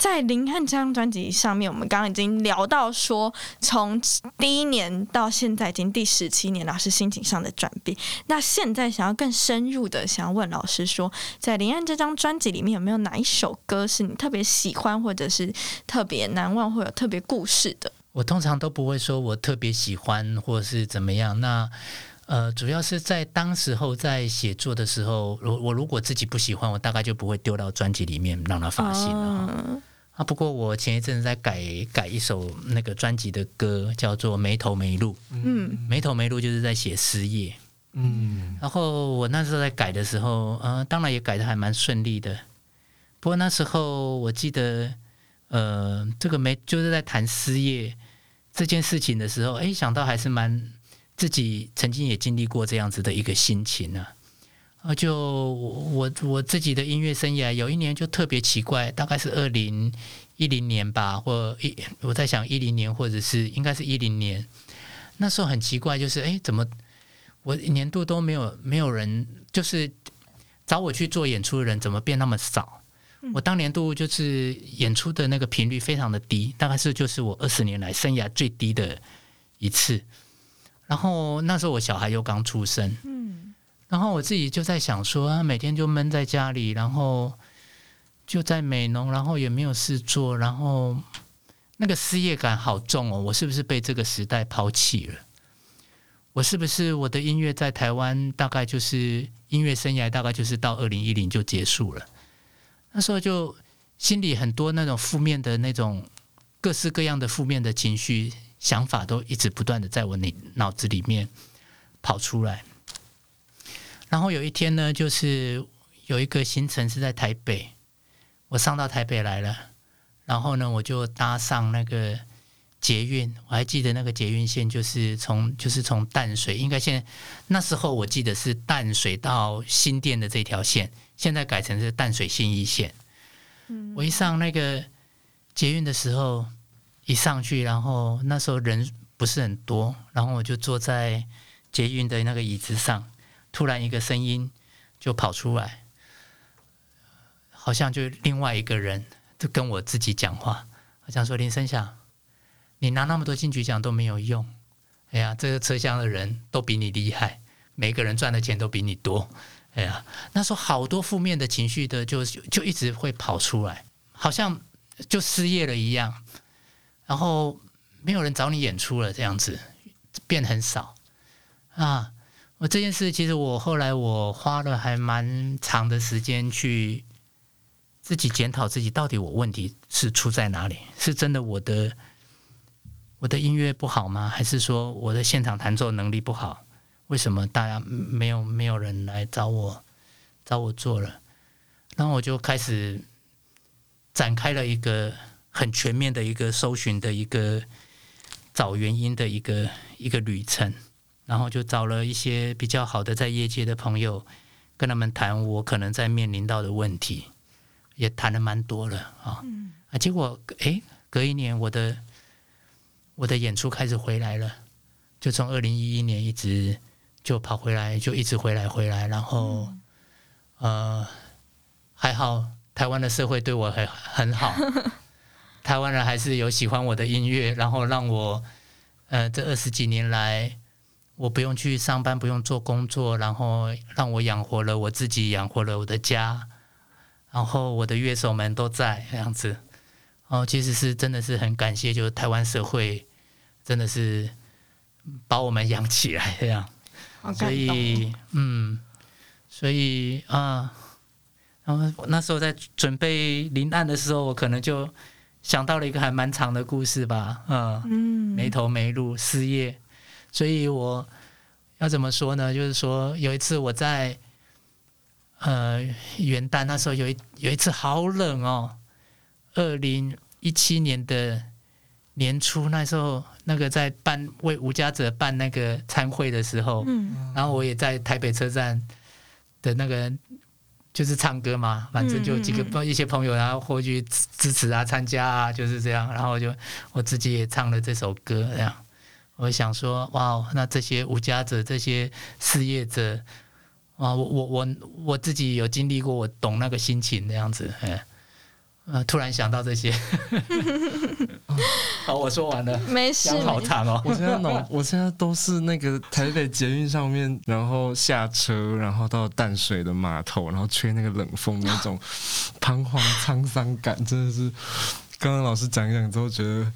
在林汉这张专辑上面，我们刚刚已经聊到说，从第一年到现在已经第十七年，老师心情上的转变。那现在想要更深入的，想要问老师说，在林汉这张专辑里面有没有哪一首歌是你特别喜欢，或者是特别难忘，或有特别故事的？我通常都不会说我特别喜欢或是怎么样。那呃，主要是在当时候在写作的时候，我我如果自己不喜欢，我大概就不会丢到专辑里面让它发行了啊，不过我前一阵子在改改一首那个专辑的歌，叫做《没头没路》。嗯没头没路就是在写失业。嗯，然后我那时候在改的时候，呃，当然也改的还蛮顺利的。不过那时候我记得，呃，这个没就是在谈失业这件事情的时候，哎，想到还是蛮自己曾经也经历过这样子的一个心情呢、啊。就我我自己的音乐生涯，有一年就特别奇怪，大概是二零一零年吧，或一我在想一零年，或者是应该是一零年，那时候很奇怪，就是哎，怎么我年度都没有没有人，就是找我去做演出的人，怎么变那么少？我当年度就是演出的那个频率非常的低，大概是就是我二十年来生涯最低的一次。然后那时候我小孩又刚出生，嗯，然后我自己就在想说，啊、每天就闷在家里，然后就在美农，然后也没有事做，然后那个失业感好重哦。我是不是被这个时代抛弃了？我是不是我的音乐在台湾大概就是音乐生涯大概就是到二零一零就结束了？那时候就心里很多那种负面的那种各式各样的负面的情绪想法都一直不断的在我脑脑子里面跑出来。然后有一天呢，就是有一个行程是在台北，我上到台北来了，然后呢，我就搭上那个捷运，我还记得那个捷运线就是从就是从淡水，应该现在那时候我记得是淡水到新店的这条线，现在改成是淡水新一线。嗯我一上那个捷运的时候，一上去，然后那时候人不是很多，然后我就坐在捷运的那个椅子上。突然一个声音就跑出来，好像就另外一个人就跟我自己讲话，好像说林生祥，你拿那么多金曲奖都没有用，哎呀，这个车厢的人都比你厉害，每个人赚的钱都比你多，哎呀，那时候好多负面的情绪的就就一直会跑出来，好像就失业了一样，然后没有人找你演出了，这样子变很少。啊。我这件事，其实我后来我花了还蛮长的时间去自己检讨自己，到底我问题是出在哪里？是真的我的我的音乐不好吗？还是说我的现场弹奏能力不好？为什么大家没有没有人来找我找我做了？然后我就开始展开了一个很全面的一个搜寻的一个找原因的一个一个旅程。然后就找了一些比较好的在业界的朋友，跟他们谈我可能在面临到的问题，也谈了蛮多了啊。啊，结果诶，隔一年我的我的演出开始回来了，就从二零一一年一直就跑回来，就一直回来回来，然后呃还好，台湾的社会对我很很好，台湾人还是有喜欢我的音乐，然后让我呃这二十几年来。我不用去上班，不用做工作，然后让我养活了我自己，养活了我的家，然后我的乐手们都在这样子。哦，其实是真的是很感谢，就是台湾社会真的是把我们养起来这样。所以，嗯，所以啊，然后那时候在准备临案的时候，我可能就想到了一个还蛮长的故事吧，嗯，没头没路，失业。所以我要怎么说呢？就是说，有一次我在呃元旦那时候有一有一次好冷哦，二零一七年的年初那时候，那个在办为无家者办那个参会的时候，嗯，然后我也在台北车站的那个就是唱歌嘛，反正就几个一些朋友然后过去支持啊、参加啊，就是这样，然后就我自己也唱了这首歌这样。我想说，哇，那这些无家者、这些失业者，啊，我我我我自己有经历过，我懂那个心情那样子，哎，呃，突然想到这些，好，我说完了，没事，好惨哦。我现在脑，我现在都是那个台北捷运上面，然后下车，然后到淡水的码头，然后吹那个冷风，那种 彷徨沧桑感，真的是。刚刚老师讲一讲之后，觉得。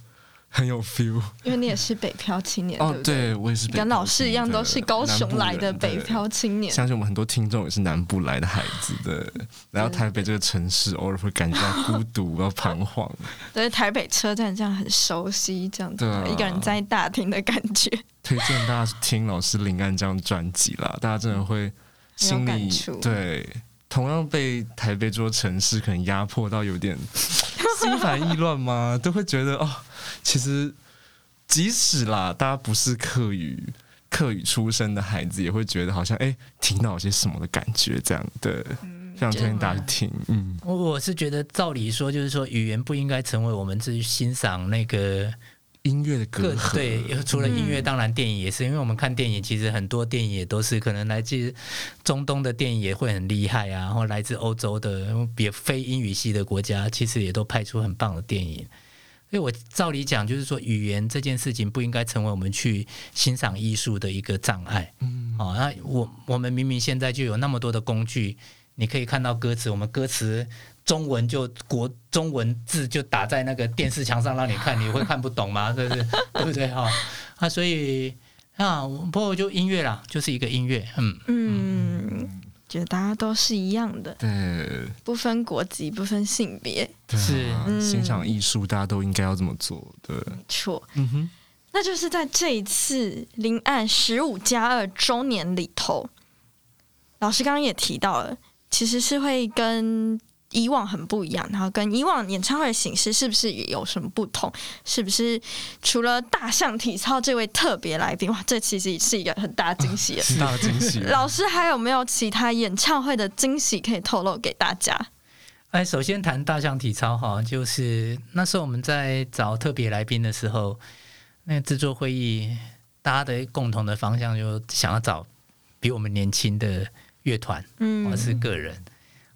很有 feel，因为你也是北漂青年，哦，对我也是跟老师一样，都是高雄来的北漂青年。相信我们很多听众也是南部来的孩子的，来到台北这个城市，偶尔会感觉到孤独、要彷徨。对，台北车站这样很熟悉，这样子，一个人在大厅的感觉。推荐大家听老师林安这张专辑啦，大家真的会心里对同样被台北这座城市可能压迫到有点 心烦意乱吗？都会觉得哦，其实即使啦，大家不是客语客语出身的孩子，也会觉得好像哎、听到有些什么的感觉，这样对，非常推荐大家去听，嗯。我我是觉得，照理说，就是说，语言不应该成为我们去欣赏那个音乐的隔各阂，对，除了音乐，当然电影也是，因为我们看电影，其实很多电影也都是可能来自中东的电影也会很厉害啊，然后来自欧洲的别非英语系的国家，其实也都拍出很棒的电影。所以我照理讲，就是说语言这件事情不应该成为我们去欣赏艺术的一个障碍。嗯，哦，那我我们明明现在就有那么多的工具，你可以看到歌词，我们歌词中文就国中文字就打在那个电视墙上让你看，你会看不懂吗？对不对？对不对？哈、啊，所以啊，不过就音乐啦，就是一个音乐，嗯，嗯，觉得大家都是一样的，对不分国籍，不分性别，对啊是嗯欣赏艺术，大家都应该要这么做。对，没错。嗯哼，那就是在这一次临岸十五加二周年里头，老师刚刚也提到了，其实是会跟以往很不一样，然后跟以往演唱会的形式是不是也有什么不同？是不是除了大象体操这位特别来宾，哇，这其实是一个很大的惊喜了。是大的惊喜。老师还有没有其他演唱会的惊喜可以透露给大家？哎，首先谈大象体操哈，就是那时候我们在找特别来宾的时候，那个制作会议大家的共同的方向就想要找比我们年轻的乐团嗯或是个人。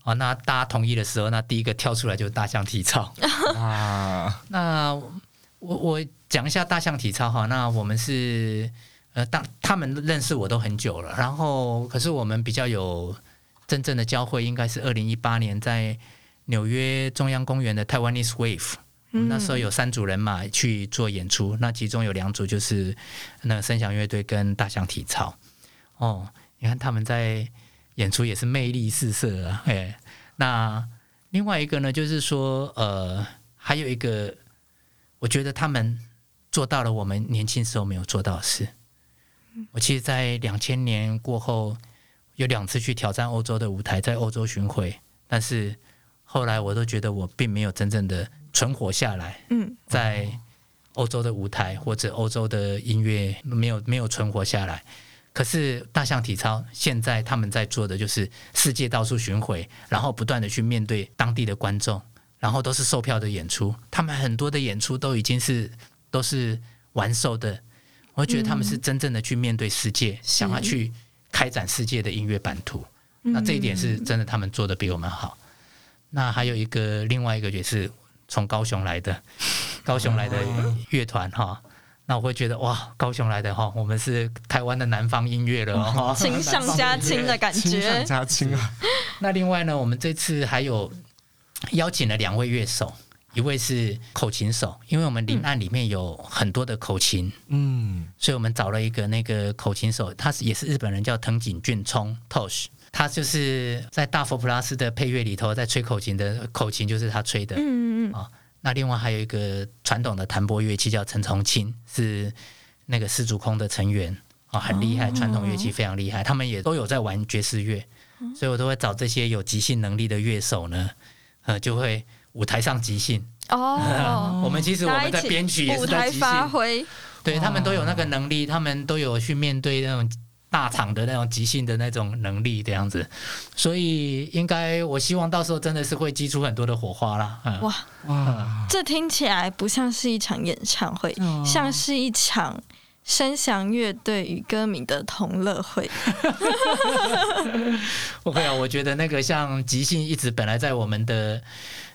哦，那大家同意的时候，那第一个跳出来就是大象体操。啊，那我我讲一下大象体操哈，那我们是呃，当他们认识我都很久了，然后可是我们比较有真正的交汇，应该是二零一八年在纽约中央公园的 Taiwanese Wave。那时候有三组人马去做演出，那其中有两组就是那个声响乐队跟大象体操。哦，你看他们在演出也是魅力四射啊，哎，那另外一个呢，就是说呃，还有一个，我觉得他们做到了我们年轻时候没有做到的事。我其实，在两千年过后，有两次去挑战欧洲的舞台，在欧洲巡回，但是后来我都觉得我并没有真正的存活下来，嗯在欧洲的舞台或者欧洲的音乐没有没有存活下来。可是大象体操现在他们在做的就是世界到处巡回，然后不断的去面对当地的观众，然后都是售票的演出，他们很多的演出都已经是都是完售的。我觉得他们是真正的去面对世界，想要去开展世界的音乐版图。那这一点是真的，他们做的比我们好。那还有一个另外一个也是从高雄来的，高雄来的乐团哈。那我会觉得哇，高雄来的哈，我们是台湾的南方音乐了哦。亲上加亲的感亲上觉。加亲啊！那另外呢，我们这次还有邀请了两位乐手，一位是口琴手，因为我们林案里面有很多的口琴，嗯，所以我们找了一个那个口琴手，他是也是日本人，叫藤井俊聪 Tosh。他就是在大佛普拉斯的配乐里头，在吹口琴的口琴就是他吹的。嗯嗯那另外还有一个传统的弹拨乐器叫陈重清，是那个四足空的成员啊、很厉害，传统乐器非常厉害。他们也都有在玩爵士乐，所以我都会找这些有即兴能力的乐手呢，呃，就会舞台上即兴。哦，我们其实我们在编曲也是在即兴，发挥，对他们都有那个能力，他们都有去面对那种大场的那种即兴的那种能力这样子，所以应该我希望到时候真的是会激出很多的火花啦。嗯，哇，哇，这听起来不像是一场演唱会，哦像是一场声响乐队与歌迷的同乐会。不会啊，我觉得那个像即兴一直本来在我们的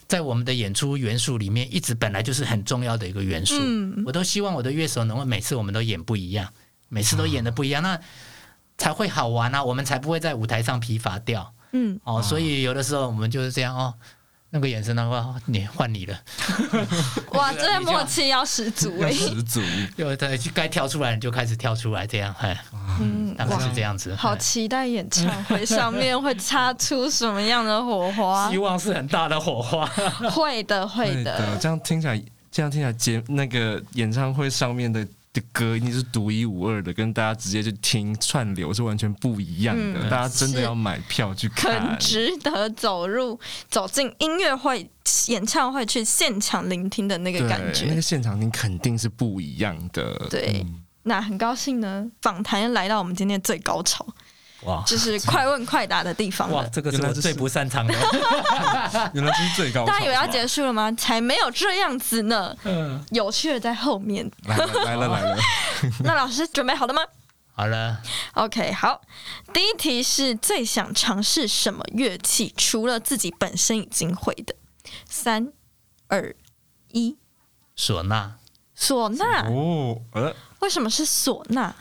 在我们的演出元素里面，一直本来就是很重要的一个元素。嗯我都希望我的乐手能够每次我们都演不一样，每次都演的不一样，那才会好玩啊，我们才不会在舞台上疲乏掉嗯，哦。所以有的时候我们就是这样哦。那个眼神的话，你换你了，哇，这个默契要十足。十足，有的该跳出来你就开始跳出来，这样，哎，嗯，大概是，这样子。好哎期待演唱会上面会擦出什么样的火花希？望是很大的火花。会的，会对的。这样听起来，这样听起来节那个演唱会上面的的歌一定是独一无二的，跟大家直接去听串流是完全不一样的。嗯大家真的要买票去看很。值得走入走进音乐会、演唱会去现场聆听的那个，感觉。那个现场听肯定是不一样的。对，那很高兴呢，访谈来到我们今天最高潮，哇就是快问快答的地方哇，这个是我最不擅长的。原来这是最高。大家以为要结束了吗？才没有这样子呢，嗯，有趣的在后面。来了来了来了，那老师准备好了吗好了，？OK，好。第一题是最想尝试什么乐器？除了自己本身已经会的。三、二、一，唢呐，唢呐。哦，呃，为什么是唢呐？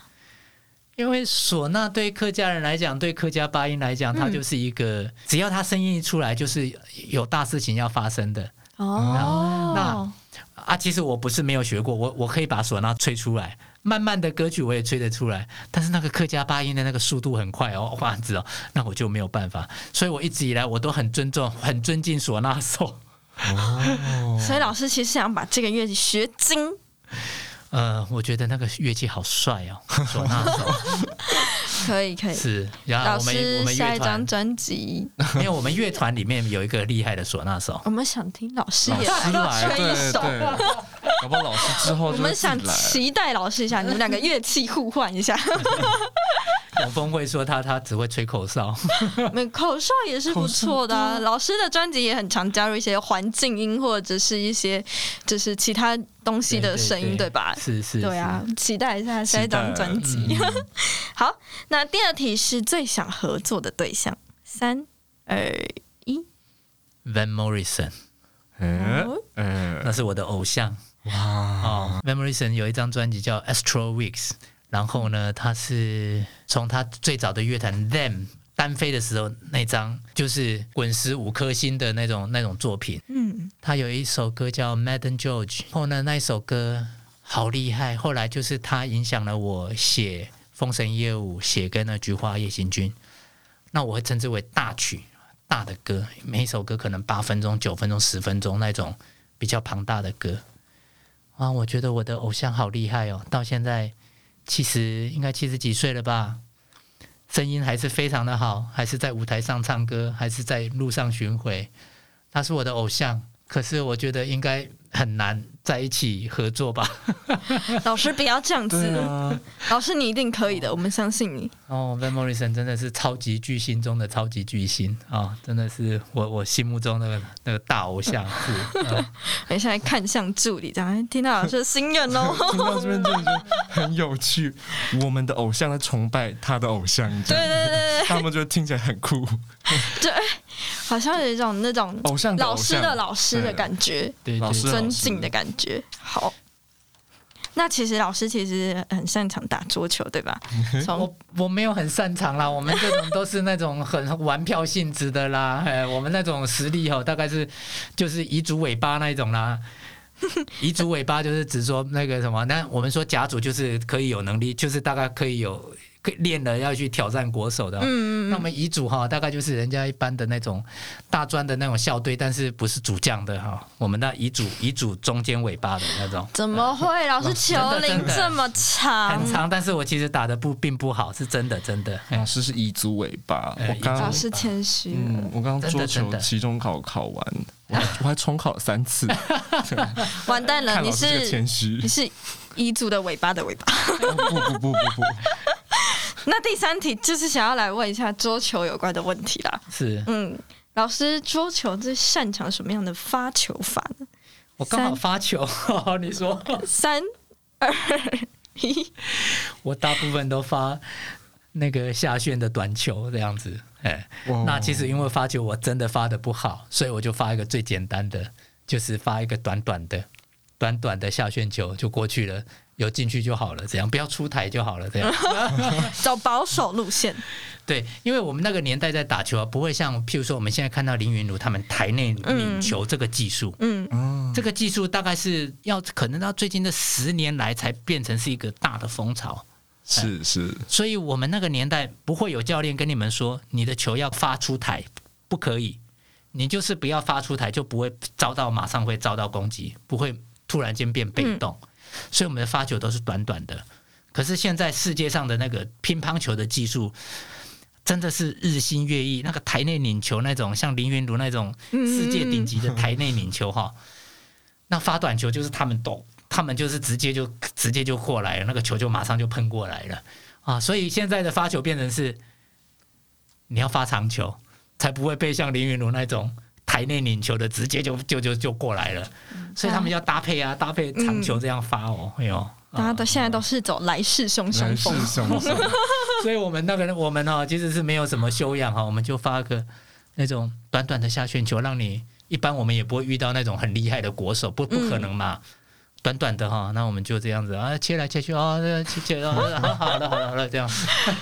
因为唢呐对客家人来讲，对客家八音来讲，它嗯就是一个，只要它声音一出来，就是有大事情要发生的哦，那啊。其实我不是没有学过，我我可以把唢呐吹出来，慢慢的歌曲我也吹得出来，但是那个客家八音的那个速度很快哦，哇，子哦，那我就没有办法。所以我一直以来我都很尊重、很尊敬唢呐手。所以老师其实想把这个乐器学精。呃，我觉得那个乐器好帅哦，唢呐手可以可以。是。然后老我们我们下一张，专辑，因为我们乐团里面有一个厉害的唢呐手，我们想听老师也来，吹一首。对对，搞不好老师之后我们想期待老师一下，你们两个乐器互换一下。永峰会说他他只会吹口哨，没口哨也是不错的、啊。老师的专辑也很常加入一些环境音或者是一些就是其他东西的声音，对吧？是是，对啊，期待一下下一张专辑。好，那第二题是最想合作的对象。三二一，，Van Morrison，嗯哦呃，那是我的偶像哇，哦。Van Morrison 有一张专辑叫《Astro Weeks》，然后呢，他是从他最早的乐团 Them 单飞的时候那张，就是滚石五颗星的那种那种作品。嗯，他有一首歌叫《Madden George》，后呢那一首歌好厉害，后来就是他影响了我写《封神业务》，写跟那《菊花夜行军》，那我会称之为大曲大的歌，每一首歌可能八分钟、九分钟、十分钟那种比较庞大的歌。啊，我觉得我的偶像好厉害哦，到现在七十应该七十几岁了吧，声音还是非常的好，还是在舞台上唱歌，还是在路上巡回。他是我的偶像，可是我觉得应该很难在一起合作吧。老师不要这样子，啊，老师你一定可以的，我们相信你。哦，Van Morrison 真的是超级巨星中的超级巨星啊、真的是我我心目中那个那个大偶像是。呃 我现在看向助理，这样听到老师的心愿哦。听到这边真的觉得很有趣。我们的偶像在崇拜他的偶像，对对对对他们就听起来很酷。对，好像有一种那种老师的老师的感觉，对对老师尊敬的感觉。好，那其实老师其实很擅长打桌球，对吧？从我我没有很擅长啦，我们这种都是那种很玩票性质的啦，哎，我们那种实力哦，大概是就是遗嘱尾巴那一种啦。遗嘱尾巴就是指说那个什么，那我们说甲组就是可以有能力，就是大概可以有练了要去挑战国手的。嗯嗯那我们遗嘱哈，大概就是人家一般的那种大专的那种校队，但是不是主将的哈。我们那遗嘱遗嘱中间尾巴的那种，怎么会？老师球龄这么长很，长，但是我其实打的不并不好，是真的真的。老师是彝族尾巴，哎我刚刚老师谦虚嗯，，我刚刚桌真的球期中考考完，我还我还重考了三次。完蛋了，你是谦虚你，是彝族的尾巴的尾巴。不不不不不不，那第三题就是想要来问一下桌球有关的问题啦。是嗯，老师桌球最擅长什么样的发球法呢？我刚好发球，你说三二一，我大部分都发那个下旋的短球这样子，哎，哇那其实因为发球我真的发的不好，所以我就发一个最简单的，就是发一个短短的、短短的下旋球就过去了，有进去就好了，这样不要出台就好了，这样。走保守路线。对，因为我们那个年代在打球啊，不会像譬如说我们现在看到林云儒他们台内拧球这个技术，嗯，嗯，这个技术大概是要可能到最近的十年来才变成是一个大的风潮。是是，所以我们那个年代不会有教练跟你们说你的球要发出台，不可以，你就是不要发出台，就不会遭到马上会遭到攻击，不会突然间变被动。所以我们的发球都是短短的。可是现在世界上的那个乒乓球的技术。真的是日新月异，那个台内拧球那种，像林云儒那种世界顶级的台内拧球哈，那发短球就是他们懂，他们就是直接就直接就过来了，那个球就马上就喷过来了。啊！所以现在的发球变成是，你要发长球，才不会被像林云儒那种台内拧球的直接就就就就过来了，所以他们要搭配啊，搭配长球这样发哦，哎呦。大家都现在都是走来势汹汹风，所以我们那个我们哈其实是没有什么修养哈，我们就发个那种短短的下旋球，让你一般我们也不会遇到那种很厉害的国手，不不可能嘛，短短的哈，那我们就这样子啊，切来切去啊，切切啊，好好了好了好了这样。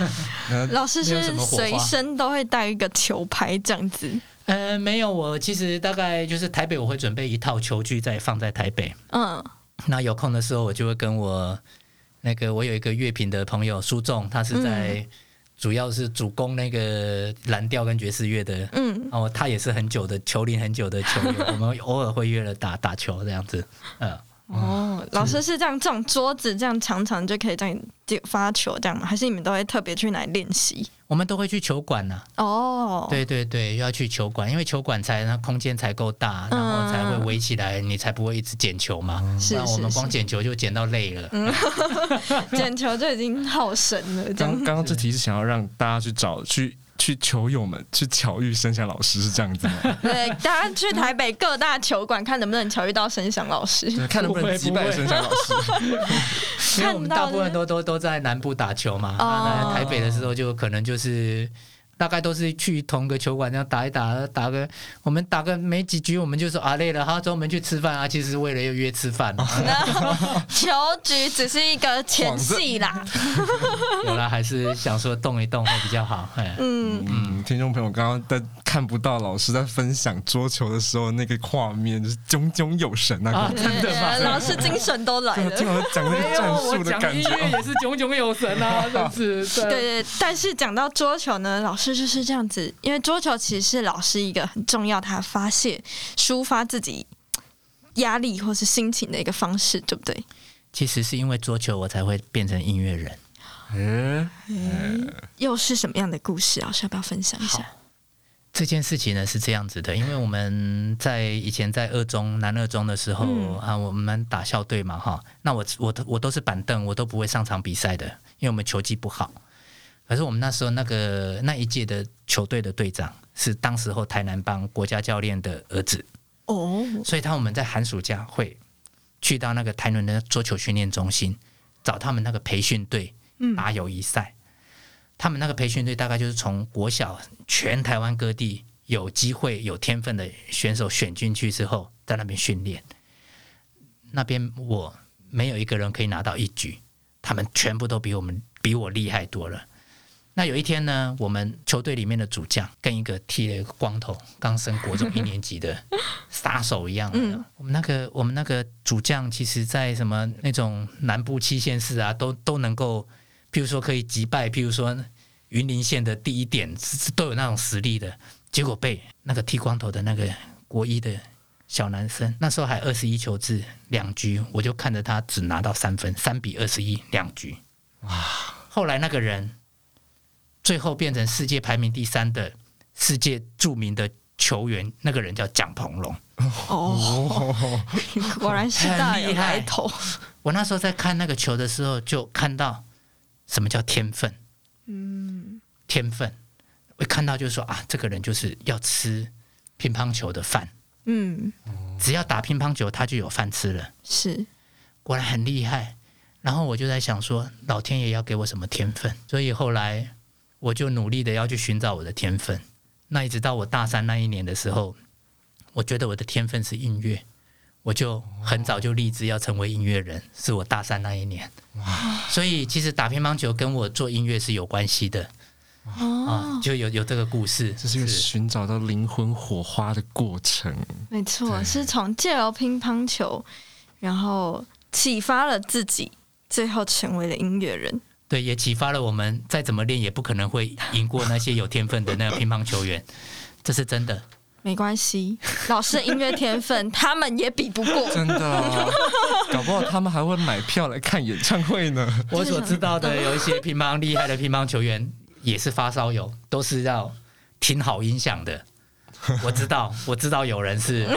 老师是随身都会带一个球拍这样子？呃，没有，我其实大概就是台北我会准备一套球具再放在台北，嗯。那有空的时候，我就会跟我那个我有一个乐评的朋友苏仲，他是在主要是主攻那个蓝调跟爵士乐的，嗯，哦，他也是很久的球龄很久的球员，我们偶尔会约了打打球这样子，嗯。哦，老师是这样，这种桌子这样长长就可以这样发球这样吗？还是你们都会特别去哪里练习？我们都会去球馆呢。哦，对对对，要去球馆，因为球馆才那空间才够大，然后才会围起来，你才不会一直捡球嘛。是是是，我们光捡球就捡到累了，捡球就已经好神了。刚刚刚这题是想要让大家去找去。去球友们去巧遇申祥老师是这样子吗？对，大家去台北各大球馆看能不能巧遇到申祥老师，看能不能击败申祥老师。因为我们大部分都都都在南部打球嘛，那台北的时候就可能就是。大概都是去同个球馆这样打一打，打个我们打个没几局，我们就说啊累了，好，走，我们去吃饭啊。其实是为了要约吃饭。球局只是一个前戏啦。原来，还是想说动一动会比较好。嗯嗯，听众朋友刚刚在看不到老师在分享桌球的时候那个画面，就是炯炯有神啊！真的吗？老师精神都来了。听我讲那个战术的感觉，也是炯炯有神啊！真是。对对，但是讲到桌球呢，老师。就是这样子，因为桌球其实是老师一个很重要，他发泄、抒发自己压力或是心情的一个方式，对不对？其实是因为桌球，我才会变成音乐人。嗯，又是什么样的故事？老师要不要分享一下？这件事情呢是这样子的，因为我们在以前在二中南二中的时候啊，我们打校队嘛，哈，那我我我都是板凳，我都不会上场比赛的，因为我们球技不好。可是我们那时候那个那一届的球队的队长是当时候台南帮国家教练的儿子哦，所以他我们在寒暑假会去到那个台南的桌球训练中心找他们那个培训队打友谊赛。他们那个培训队大概就是从国小全台湾各地有机会有天分的选手选进去之后，在那边训练。那边我没有一个人可以拿到一局，他们全部都比我们比我厉害多了。那有一天呢，我们球队里面的主将跟一个剃了一个光头、刚升国中一年级的杀手一样。嗯，我们那个我们那个主将，其实在什么那种南部七县市啊，都都能够，譬如说可以击败，譬如说云林县的第一点，都有那种实力的。结果被那个剃光头的那个国一的小男生，那时候还二十一球制两局，我就看着他只拿到三分，三比二十一两局。哇！后来那个人。最后变成世界排名第三的世界著名的球员，那个人叫蒋鹏龙。哦，果然是大有来头。我那时候在看那个球的时候，就看到什么叫天分。嗯，天分，我看到就是说啊，这个人就是要吃乒乓球的饭。嗯，只要打乒乓球，他就有饭吃了。是，果然很厉害。然后我就在想说，老天爷要给我什么天分？所以后来。我就努力的要去寻找我的天分，那一直到我大三那一年的时候，我觉得我的天分是音乐，我就很早就立志要成为音乐人，是我大三那一年。哇！所以其实打乒乓球跟我做音乐是有关系的，哦，就有有这个故事，这是一个寻找到灵魂火花的过程。没错，是从借由乒乓球，然后启发了自己，最后成为了音乐人。对，也启发了我们，再怎么练也不可能会赢过那些有天分的那个乒乓球员，这是真的。没关系，老师的音乐天分他们也比不过。真的啊，搞不好他们还会买票来看演唱会呢。我所知道的有一些乒乓厉害的乒乓球员也是发烧友，都是要听好音响的。我知道，我知道有人是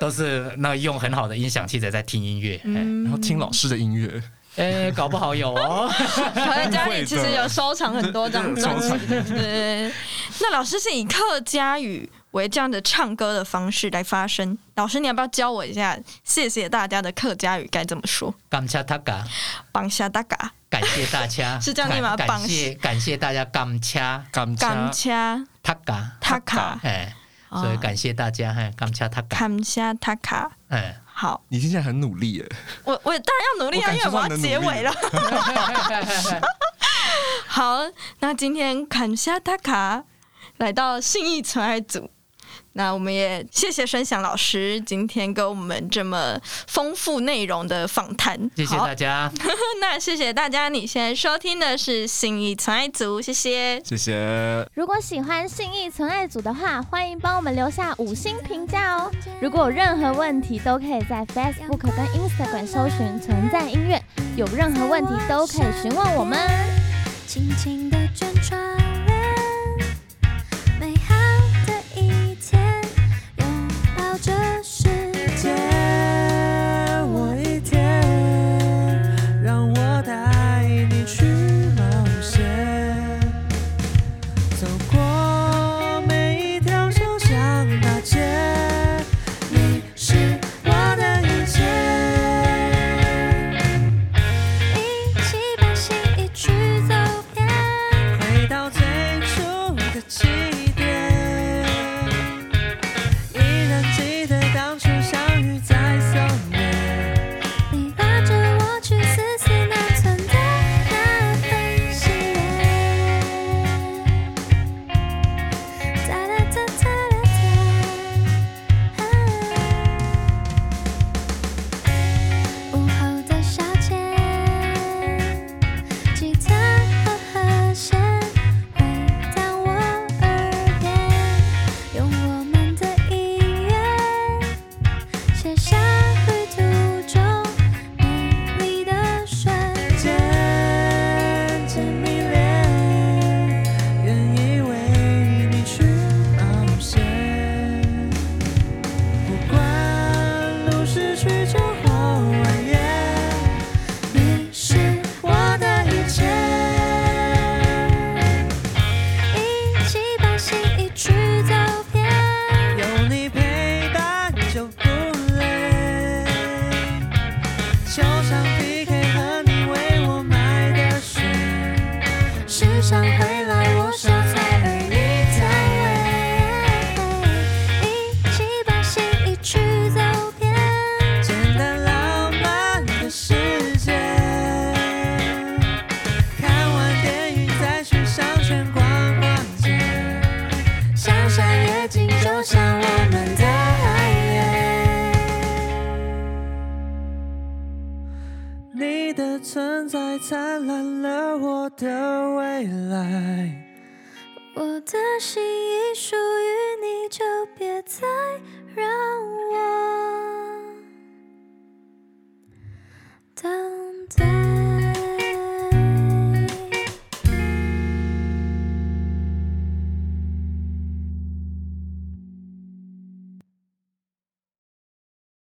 都是那用很好的音响器材在听音乐，哎、然后听老师的音乐，哎搞不好有哦。可能家里其实有收藏很多张 专辑。对，那老师是以客家语为这样的唱歌的方式来发声。老师，你要不要教我一下？谢谢大家的客家语该怎么说？感谢大家，帮下大家，感谢大家，是这样念吗感感谢感谢大家，感谢感感谢掐大家，大家，哎，所以感谢大家，哎，感谢大家，感谢塔卡。哎。好，你听起来很努力耶。我我当然要努力啊，因为我要结尾了。好，那今天看下大卡来到信义纯爱组，那我们也谢谢申翔老师今天跟我们这么丰富内容的访谈，谢谢大家，那谢谢大家，你现在收听的是信义存爱组，谢谢。谢谢。如果喜欢信义存爱组的话，欢迎帮我们留下五星评价哦。如果有任何问题，都可以在 Facebook 跟 Instagram 搜寻“存在音乐”，有任何问题都可以询问我们。轻轻地这是